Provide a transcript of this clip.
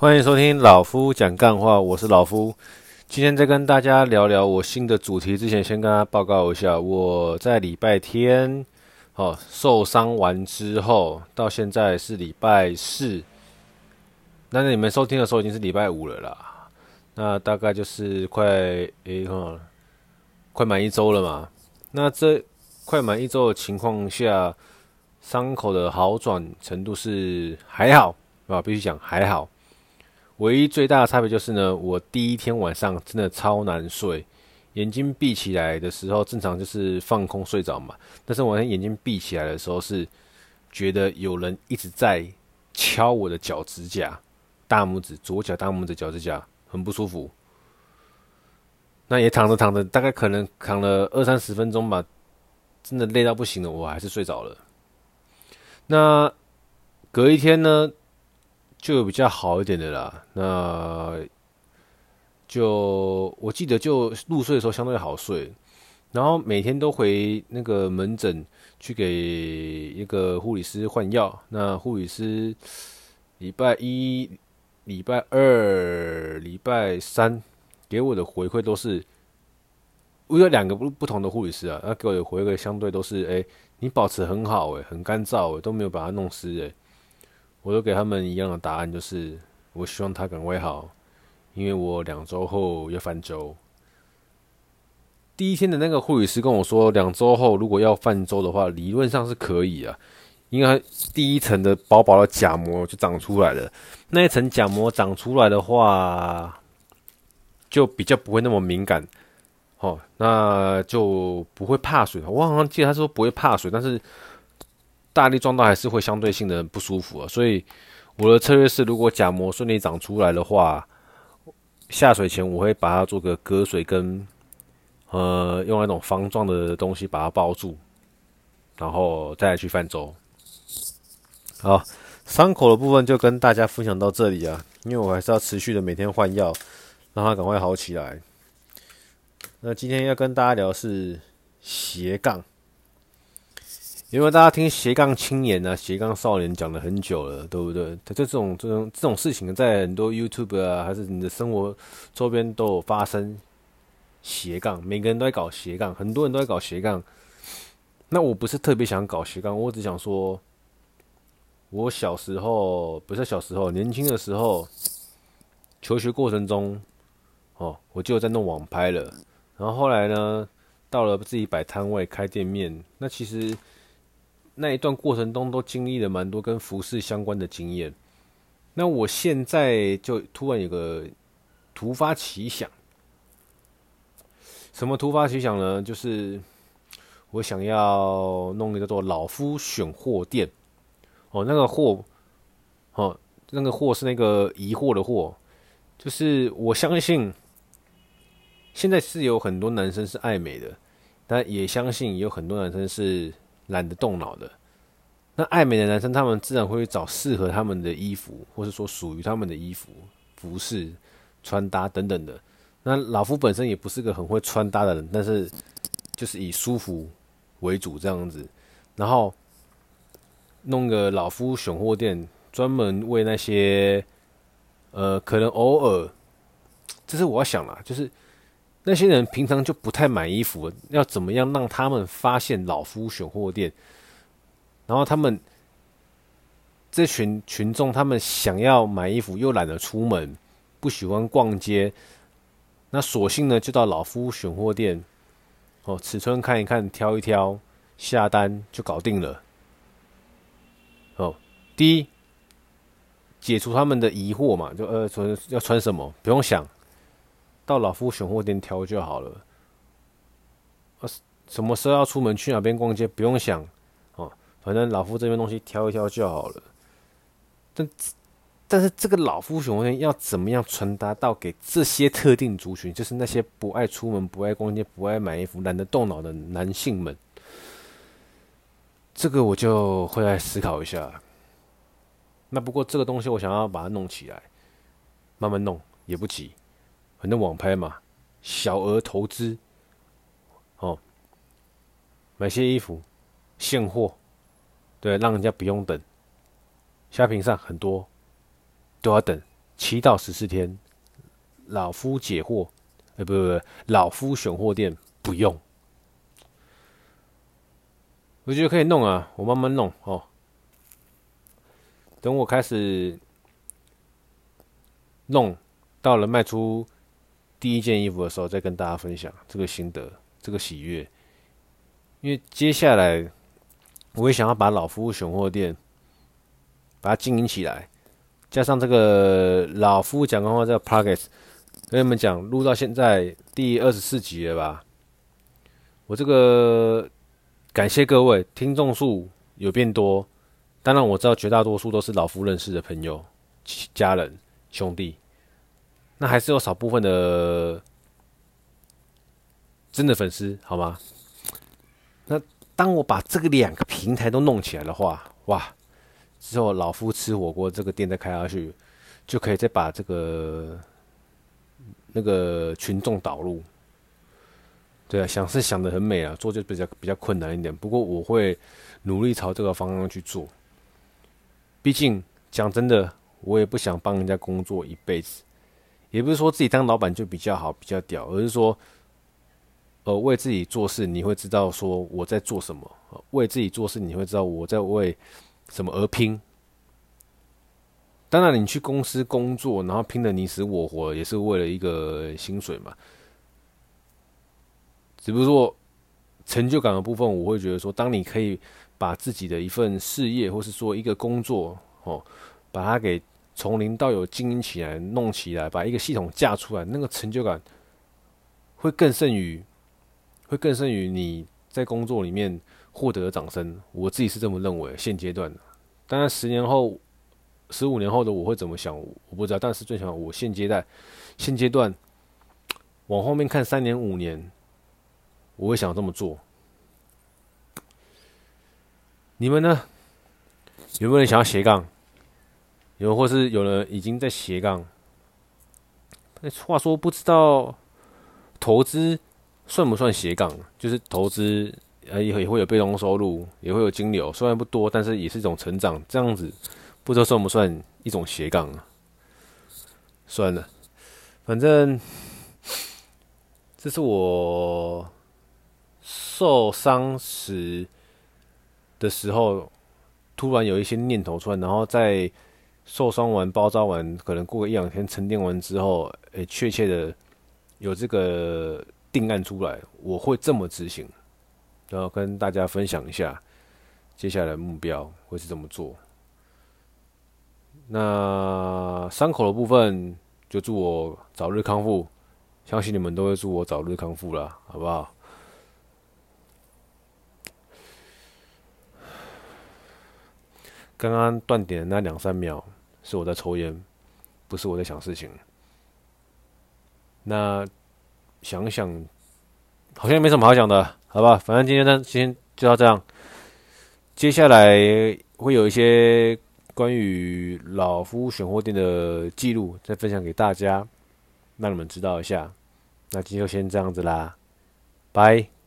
欢迎收听老夫讲干话，我是老夫。今天在跟大家聊聊我新的主题之前，先跟大家报告一下，我在礼拜天哦受伤完之后，到现在是礼拜四。那你们收听的时候已经是礼拜五了啦。那大概就是快诶哈，快满一周了嘛。那这快满一周的情况下，伤口的好转程度是还好啊，必须讲还好。唯一最大的差别就是呢，我第一天晚上真的超难睡，眼睛闭起来的时候正常就是放空睡着嘛，但是我那眼睛闭起来的时候是觉得有人一直在敲我的脚趾甲，大拇指，左脚大拇指脚趾甲很不舒服。那也躺着躺着，大概可能躺了二三十分钟吧，真的累到不行了，我还是睡着了。那隔一天呢？就有比较好一点的啦，那就我记得就入睡的时候相对好睡，然后每天都回那个门诊去给一个护理师换药，那护理师礼拜一、礼拜二、礼拜三给我的回馈都是，我有两个不不同的护理师啊，那给我的回馈相对都是，哎，你保持很好，哎，很干燥，哎，都没有把它弄湿，哎。我都给他们一样的答案，就是我希望他赶快好，因为我两周后要泛舟。第一天的那个护理师跟我说，两周后如果要泛舟的话，理论上是可以啊，因为第一层的薄薄的甲膜就长出来了，那一层甲膜长出来的话，就比较不会那么敏感，哦，那就不会怕水。我好像记得他说不会怕水，但是。大力撞到还是会相对性的不舒服啊，所以我的策略是，如果甲膜顺利长出来的话，下水前我会把它做个隔水跟呃用那种方状的东西把它包住，然后再去泛舟。好，伤口的部分就跟大家分享到这里啊，因为我还是要持续的每天换药，让它赶快好起来。那今天要跟大家聊的是斜杠。因为大家听斜杠青年啊、斜杠少年讲了很久了，对不对？他就这种、这种、这种事情，在很多 YouTube 啊，还是你的生活周边都有发生。斜杠，每个人都在搞斜杠，很多人都在搞斜杠。那我不是特别想搞斜杠，我只想说，我小时候不是小时候，年轻的时候，求学过程中，哦，我就在弄网拍了。然后后来呢，到了自己摆摊位、开店面，那其实。那一段过程中都经历了蛮多跟服饰相关的经验。那我现在就突然有个突发奇想，什么突发奇想呢？就是我想要弄一个叫做“老夫选货店”。哦，那个货，哦，那个货是那个疑惑的货。就是我相信，现在是有很多男生是爱美的，但也相信有很多男生是。懒得动脑的，那爱美的男生，他们自然会找适合他们的衣服，或是说属于他们的衣服、服饰、穿搭等等的。那老夫本身也不是个很会穿搭的人，但是就是以舒服为主这样子。然后弄个老夫选货店，专门为那些呃，可能偶尔，这是我要想啦，就是。那些人平常就不太买衣服，要怎么样让他们发现老夫选货店？然后他们这群群众，他们想要买衣服又懒得出门，不喜欢逛街，那索性呢就到老夫选货店，哦，尺寸看一看，挑一挑，下单就搞定了。哦，第一，解除他们的疑惑嘛，就呃穿要穿什么，不用想。到老夫选货店挑就好了。啊，什么时候要出门去哪边逛街不用想哦，反正老夫这边东西挑一挑就好了。但但是这个老夫选货店要怎么样传达到给这些特定族群，就是那些不爱出门、不爱逛街、不爱买衣服、懒得动脑的男性们？这个我就会来思考一下。那不过这个东西我想要把它弄起来，慢慢弄也不急。反正网拍嘛，小额投资，哦，买些衣服，现货，对，让人家不用等。虾皮上很多都要等，七到十四天，老夫解货，呃，不不不，老夫选货店不用。我觉得可以弄啊，我慢慢弄哦。等我开始弄到了卖出第一件衣服的时候，再跟大家分享这个心得，这个喜悦。因为接下来我也想要把老夫选货店把它经营起来，加上这个老夫讲的话这个 Podcast 跟你们讲，录到现在第二十四集了吧？我这个。感谢各位，听众数有变多。当然我知道绝大多数都是老夫认识的朋友、家人、兄弟。那还是有少部分的真的粉丝，好吗？那当我把这个两个平台都弄起来的话，哇！之后老夫吃火锅这个店再开下去，就可以再把这个那个群众导入。对啊，想是想得很美啊，做就比较比较困难一点。不过我会努力朝这个方向去做。毕竟讲真的，我也不想帮人家工作一辈子。也不是说自己当老板就比较好、比较屌，而是说，呃，为自己做事，你会知道说我在做什么；为自己做事，你会知道我在为什么而拼。当然，你去公司工作，然后拼得你死我活，也是为了一个薪水嘛。只不过成就感的部分，我会觉得说，当你可以把自己的一份事业，或是说一个工作，哦，把它给从零到有经营起来、弄起来，把一个系统架出来，那个成就感会更胜于，会更胜于你在工作里面获得的掌声。我自己是这么认为。现阶段，当然十年后、十五年后的我会怎么想，我不知道。但是最起码我现阶段，现阶段往后面看三年、五年。我会想这么做，你们呢？有没有人想要斜杠？有，或是有人已经在斜杠？那话说，不知道投资算不算斜杠？就是投资，呃，也也会有被动收入，也会有金流，虽然不多，但是也是一种成长。这样子，不知道算不算一种斜杠啊？算了，反正这是我。受伤时的时候，突然有一些念头出来，然后在受伤完、包扎完，可能过个一两天沉淀完之后，诶，确切的有这个定案出来，我会这么执行，然后跟大家分享一下接下来目标会是怎么做。那伤口的部分，就祝我早日康复，相信你们都会祝我早日康复了，好不好？刚刚断点那两三秒是我在抽烟，不是我在想事情。那想想，好像没什么好讲的，好吧？反正今天呢，先就到这样。接下来会有一些关于老夫选货店的记录，再分享给大家，让你们知道一下。那今天就先这样子啦，拜。